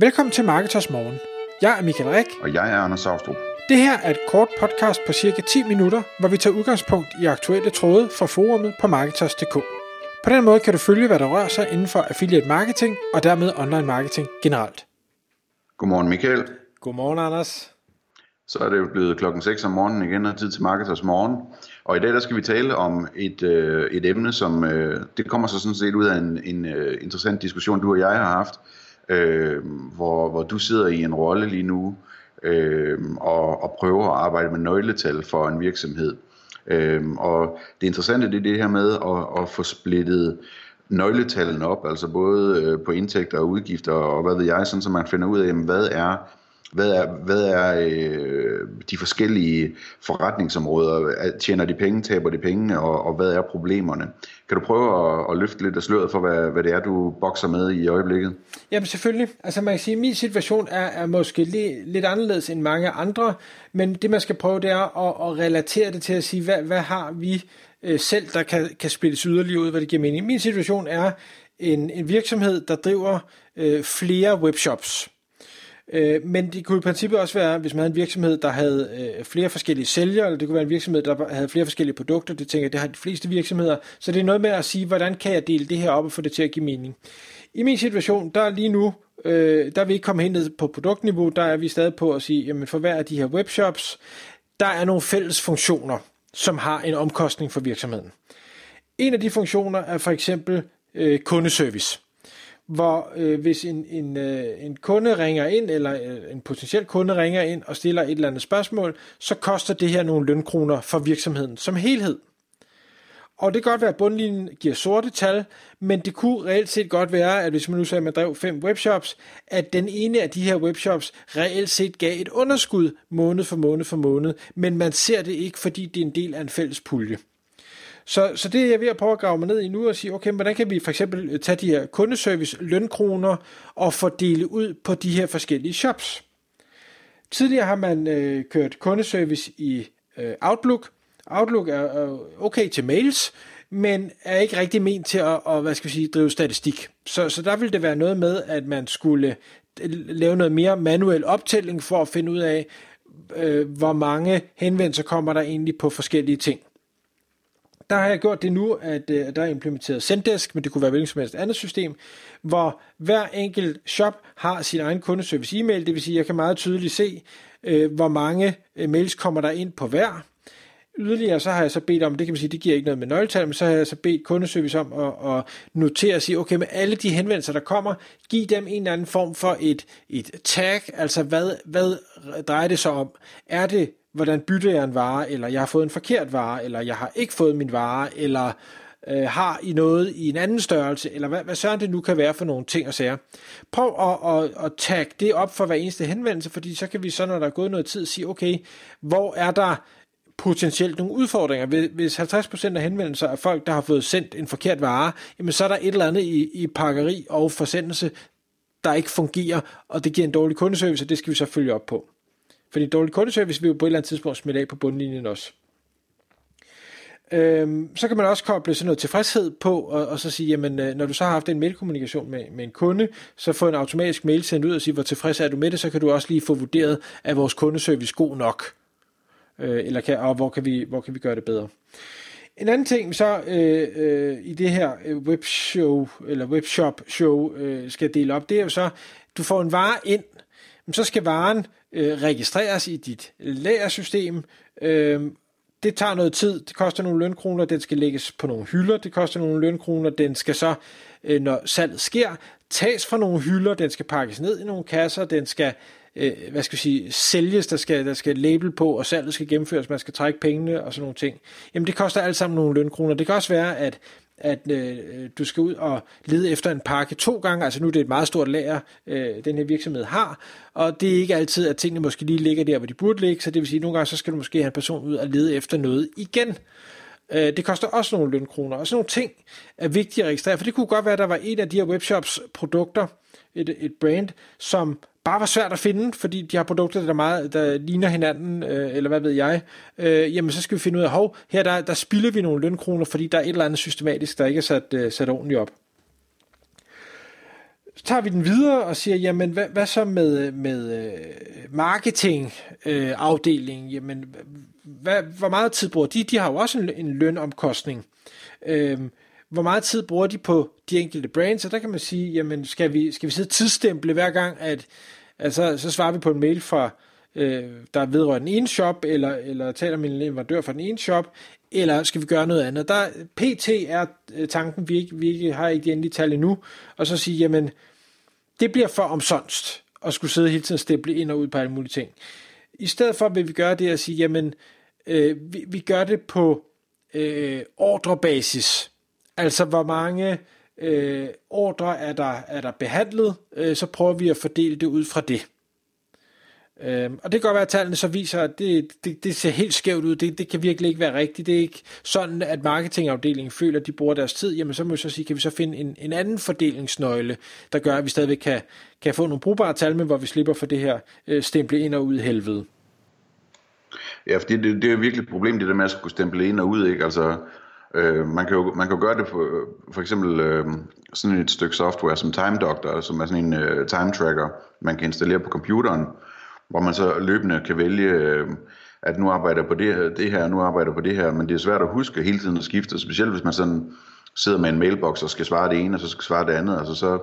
Velkommen til Marketers Morgen. Jeg er Michael Rik. Og jeg er Anders Saustrup. Det her er et kort podcast på cirka 10 minutter, hvor vi tager udgangspunkt i aktuelle tråde fra forumet på Marketers.dk. På den måde kan du følge, hvad der rører sig inden for affiliate marketing og dermed online marketing generelt. Godmorgen Michael. Godmorgen Anders. Så er det jo blevet klokken 6 om morgenen igen, og tid til Marketers Morgen. Og i dag der skal vi tale om et, øh, et emne, som øh, det kommer så sådan set ud af en, en øh, interessant diskussion, du og jeg har haft, øh, hvor, hvor du sidder i en rolle lige nu øh, og, og prøver at arbejde med nøgletal for en virksomhed. Øh, og det interessante det er det her med at, at få splittet nøgletallene op, altså både øh, på indtægter og udgifter og hvad ved jeg, sådan så man finder ud af, jamen, hvad er hvad er, hvad er øh, de forskellige forretningsområder? Tjener de penge, taber de penge, og, og hvad er problemerne? Kan du prøve at, at løfte lidt af sløret for, hvad, hvad det er, du bokser med i øjeblikket? Jamen selvfølgelig. Altså man kan sige, at min situation er, er måske li, lidt anderledes end mange andre, men det man skal prøve, det er at, at relatere det til at sige, hvad, hvad har vi øh, selv, der kan, kan spilles yderligere ud, hvad det giver mening. Min situation er en, en virksomhed, der driver øh, flere webshops. Øh, men det kunne i princippet også være, hvis man havde en virksomhed, der havde øh, flere forskellige sælgere, eller det kunne være en virksomhed, der havde flere forskellige produkter. Det tænker jeg, det har de fleste virksomheder. Så det er noget med at sige, hvordan kan jeg dele det her op og få det til at give mening. I min situation, der er lige nu, øh, der er vi ikke kommet hen ned på produktniveau, der er vi stadig på at sige, jamen for hver af de her webshops, der er nogle fælles funktioner, som har en omkostning for virksomheden. En af de funktioner er for eksempel øh, kundeservice hvor øh, hvis en, en, øh, en kunde ringer ind, eller øh, en potentiel kunde ringer ind og stiller et eller andet spørgsmål, så koster det her nogle lønkroner for virksomheden som helhed. Og det kan godt være, at bundlinjen giver sorte tal, men det kunne reelt set godt være, at hvis man nu sagde, at man drev fem webshops, at den ene af de her webshops reelt set gav et underskud måned for måned for måned, men man ser det ikke, fordi det er en del af en fælles pulje. Så, så det er jeg ved at prøve at grave mig ned i nu og sige, okay, hvordan kan vi for eksempel øh, tage de her kundeservice lønkroner og fordele ud på de her forskellige shops. Tidligere har man øh, kørt kundeservice i øh, Outlook. Outlook er øh, okay til mails, men er ikke rigtig ment til at, at hvad skal vi sige, drive statistik. Så, så der vil det være noget med, at man skulle øh, lave noget mere manuel optælling for at finde ud af, øh, hvor mange henvendelser kommer der egentlig på forskellige ting der har jeg gjort det nu, at øh, der er implementeret Zendesk, men det kunne være hvilket som helst andet system, hvor hver enkelt shop har sin egen kundeservice e-mail, det vil sige, at jeg kan meget tydeligt se, øh, hvor mange øh, mails kommer der ind på hver. Yderligere så har jeg så bedt om, det kan man sige, det giver ikke noget med nøgletal, men så har jeg så bedt kundeservice om at, at notere og sige, okay, med alle de henvendelser, der kommer, giv dem en eller anden form for et, et tag, altså hvad, hvad drejer det sig om? Er det hvordan bytter jeg en vare, eller jeg har fået en forkert vare, eller jeg har ikke fået min vare, eller øh, har I noget i en anden størrelse, eller hvad, hvad så det nu kan være for nogle ting og sager. Prøv at, at, at tagge det op for hver eneste henvendelse, fordi så kan vi så, når der er gået noget tid, sige, okay, hvor er der potentielt nogle udfordringer. Hvis 50% af henvendelser er folk, der har fået sendt en forkert vare, jamen så er der et eller andet i, i pakkeri og forsendelse, der ikke fungerer, og det giver en dårlig kundeservice, og det skal vi så følge op på. Fordi dårlig kundeservice vil jo på et eller andet tidspunkt smitte af på bundlinjen også. Øhm, så kan man også koble sådan noget tilfredshed på, og, og så sige, jamen, øh, når du så har haft en mailkommunikation med, med en kunde, så få en automatisk mail sendt ud og sige, hvor tilfreds er du med det, så kan du også lige få vurderet, er vores kundeservice god nok, øh, eller kan, og hvor kan, vi, hvor kan vi gøre det bedre. En anden ting så øh, øh, i det her øh, webshow, eller webshop show, øh, skal dele op, det er jo så, du får en vare ind, men så skal varen øh, registreres i dit lagersystem. Øh, det tager noget tid, det koster nogle lønkroner, den skal lægges på nogle hylder, det koster nogle lønkroner, den skal så, øh, når salget sker, tages fra nogle hylder, den skal pakkes ned i nogle kasser, den skal øh, hvad skal vi sige, sælges, der skal, der skal label på, og salget skal gennemføres, man skal trække pengene og sådan nogle ting. Jamen det koster alt sammen nogle lønkroner. Det kan også være, at at øh, du skal ud og lede efter en pakke to gange, altså nu er det et meget stort lager, øh, den her virksomhed har, og det er ikke altid, at tingene måske lige ligger der, hvor de burde ligge, så det vil sige, at nogle gange så skal du måske have en person ud og lede efter noget igen. Øh, det koster også nogle lønkroner, og sådan nogle ting er vigtige at registrere, for det kunne godt være, at der var en af de her webshops produkter, et, et brand, som bare var svært at finde, fordi de har produkter, der, meget, der ligner hinanden, øh, eller hvad ved jeg, øh, jamen så skal vi finde ud af, hov, her der, der spilder vi nogle lønkroner, fordi der er et eller andet systematisk, der ikke er sat, øh, sat ordentligt op. Så tager vi den videre og siger, jamen hvad, hvad så med, med marketingafdelingen? Øh, øh jamen, hvad, hvor meget tid bruger de? De har jo også en, en lønomkostning. Øh, hvor meget tid bruger de på de enkelte brands? Og der kan man sige, jamen skal vi, skal vi sidde tidsstemple hver gang, at altså, så svarer vi på en mail fra, øh, der vedrører den ene shop, eller, eller taler med en leverandør fra den ene shop, eller skal vi gøre noget andet? Der, PT er øh, tanken, vi ikke, vi ikke har ikke de endelige tal endnu, og så sige, jamen, det bliver for omsonst at skulle sidde hele tiden og stemple ind og ud på alle mulige ting. I stedet for vil vi gøre det at sige, jamen, øh, vi, vi gør det på øh, ordrebasis. Altså, hvor mange øh, ordre er der, er der behandlet, øh, så prøver vi at fordele det ud fra det. Øh, og det kan godt være, at tallene så viser, at det, det, det ser helt skævt ud. Det, det kan virkelig ikke være rigtigt. Det er ikke sådan, at marketingafdelingen føler, at de bruger deres tid. Jamen så må vi så sige, kan vi så finde en, en anden fordelingsnøgle, der gør, at vi stadigvæk kan, kan få nogle brugbare tal med, hvor vi slipper for det her øh, stemple ind og ud helvede. Ja, for det, det er virkelig et problem, det der med at skulle stemple ind og ud. Ikke? Altså, øh, man, kan jo, man kan jo gøre det for, øh, for eksempel øh, sådan et stykke software som Time Doctor, som er sådan en øh, time tracker, man kan installere på computeren, hvor man så løbende kan vælge, øh, at nu arbejder på det, det her, nu arbejder på det her, men det er svært at huske hele tiden at skifte, specielt hvis man sådan sidder med en mailbox og skal svare det ene, og så skal svare det andet, altså så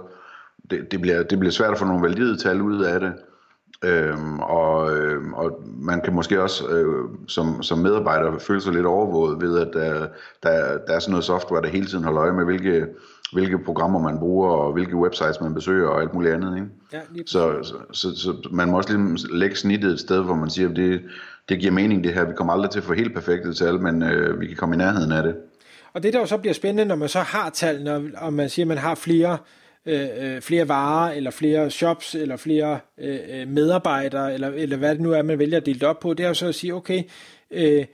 det, det, bliver, det bliver svært at få nogle valide tal ud af det, øhm, og, øhm, og man kan måske også øh, som, som medarbejder føle sig lidt overvåget ved, at der, der, der er sådan noget software, der hele tiden holder øje med, hvilke hvilke programmer man bruger, og hvilke websites man besøger, og alt muligt andet. Ikke? Ja, så, så, så, så man må også ligesom lægge snittet et sted, hvor man siger, at det, det giver mening det her. Vi kommer aldrig til at få helt perfekte tal, men øh, vi kan komme i nærheden af det. Og det der jo så bliver spændende, når man så har tallene, og man siger, at man har flere, øh, Øh, øh, flere varer, eller flere shops, eller flere øh, øh, medarbejdere, eller, eller hvad det nu er, man vælger at dele det op på, det er jo så at sige, okay, øh,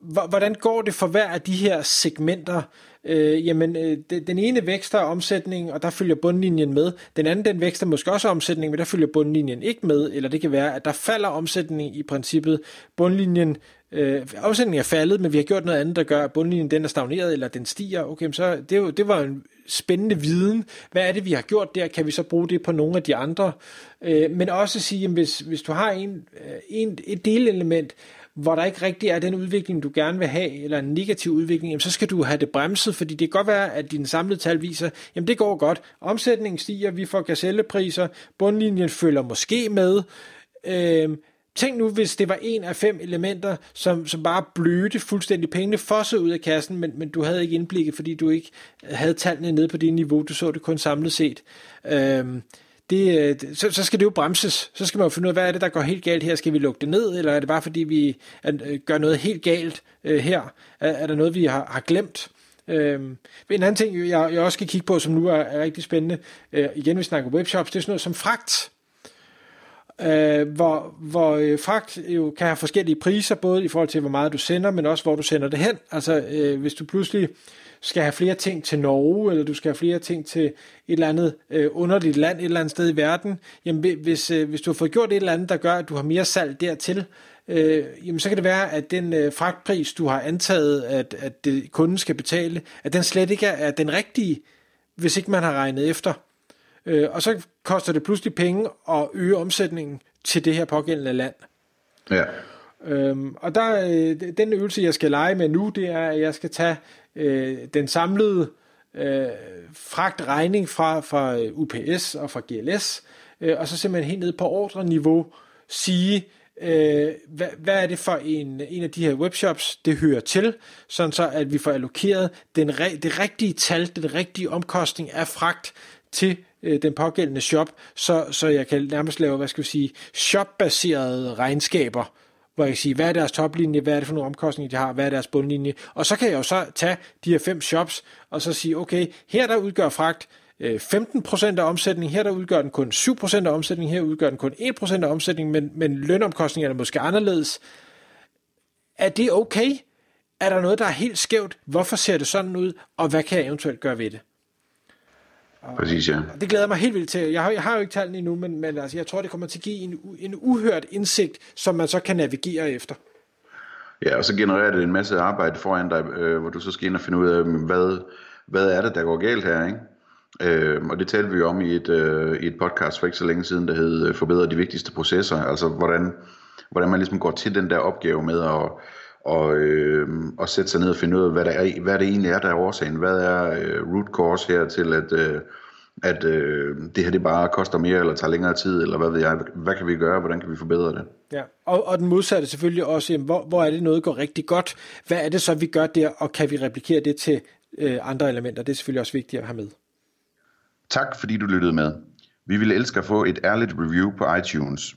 hvordan går det for hver af de her segmenter? Øh, jamen øh, den ene vækster omsætningen, og der følger bundlinjen med. Den anden den vækster måske også omsætningen, men der følger bundlinjen ikke med, eller det kan være, at der falder omsætningen i princippet. Bundlinjen Øh, omsætningen er faldet, men vi har gjort noget andet, der gør, at bundlinjen den er stagneret, eller den stiger. Okay, så det, jo, det var en spændende viden. Hvad er det, vi har gjort der? Kan vi så bruge det på nogle af de andre? Øh, men også sige, at hvis, hvis du har en, øh, en, et delelement, hvor der ikke rigtig er den udvikling, du gerne vil have, eller en negativ udvikling, jamen, så skal du have det bremset, fordi det kan godt være, at dine samlede tal viser, jamen det går godt, omsætningen stiger, vi får gazellepriser, bundlinjen følger måske med, øh, Tænk nu, hvis det var en af fem elementer, som, som bare blødte fuldstændig. Pengene fossede ud af kassen, men, men du havde ikke indblikket, fordi du ikke havde tallene nede på det niveau, du så det kun samlet set. Øh, Øh, det, så, så skal det jo bremses. Så skal man jo finde ud af, hvad er det, der går helt galt her? Skal vi lukke det ned, eller er det bare fordi, vi øh, gør noget helt galt øh, her? Er, er der noget, vi har, har glemt? Øh, en anden ting, jeg, jeg også skal kigge på, som nu er, er rigtig spændende, øh, igen vi snakker webshops, det er sådan noget som fragt. Øh, hvor, hvor øh, fragt jo kan have forskellige priser, både i forhold til, hvor meget du sender, men også hvor du sender det hen. Altså, øh, hvis du pludselig skal have flere ting til Norge, eller du skal have flere ting til et eller andet øh, underligt land et eller andet sted i verden, jamen hvis, øh, hvis du har fået gjort et eller andet, der gør, at du har mere salg dertil, øh, jamen så kan det være, at den øh, fragtpris, du har antaget, at, at det, kunden skal betale, at den slet ikke er, er den rigtige, hvis ikke man har regnet efter. Øh, og så koster det pludselig penge at øge omsætningen til det her pågældende land. Ja. Øhm, og der, øh, den øvelse, jeg skal lege med nu, det er, at jeg skal tage øh, den samlede øh, fragtregning fra, fra UPS og fra GLS, øh, og så simpelthen helt ned på ordreniveau sige, øh, hvad, hvad er det for en, en af de her webshops, det hører til, sådan så at vi får allokeret den, det rigtige tal, den rigtige omkostning af fragt til øh, den pågældende shop, så, så jeg kan nærmest lave, hvad skal vi sige, shopbaserede regnskaber, hvor jeg kan sige, hvad er deres toplinje, hvad er det for nogle omkostninger, de har, hvad er deres bundlinje, og så kan jeg jo så tage de her fem shops, og så sige, okay, her der udgør fragt øh, 15% af omsætningen, her der udgør den kun 7% af omsætningen, her udgør den kun 1% af omsætningen, men, men lønomkostningerne er måske anderledes. Er det okay? Er der noget, der er helt skævt? Hvorfor ser det sådan ud? Og hvad kan jeg eventuelt gøre ved det? Præcis, ja. Det glæder mig helt vildt til. Jeg har, jeg har jo ikke tallene endnu, men, men altså, jeg tror, det kommer til at give en, en uhørt indsigt, som man så kan navigere efter. Ja, og så genererer det en masse arbejde foran dig, øh, hvor du så skal ind og finde ud af, hvad, hvad er det, der går galt her, ikke? Øh, og det talte vi om i et, øh, i et podcast for ikke så længe siden, der hed øh, Forbedre de vigtigste processer. Altså hvordan, hvordan man ligesom går til den der opgave med at og, øh, og sætte sig ned og finde ud af, hvad, der er, hvad det egentlig er, der er årsagen. Hvad er øh, root cause her til, at, øh, at øh, det her det bare koster mere, eller tager længere tid, eller hvad ved jeg. Hvad kan vi gøre? Hvordan kan vi forbedre det? Ja, og, og den modsatte selvfølgelig også, jamen, hvor, hvor er det noget går rigtig godt? Hvad er det så, vi gør der, og kan vi replikere det til øh, andre elementer? Det er selvfølgelig også vigtigt at have med. Tak fordi du lyttede med. Vi ville elske at få et ærligt review på iTunes.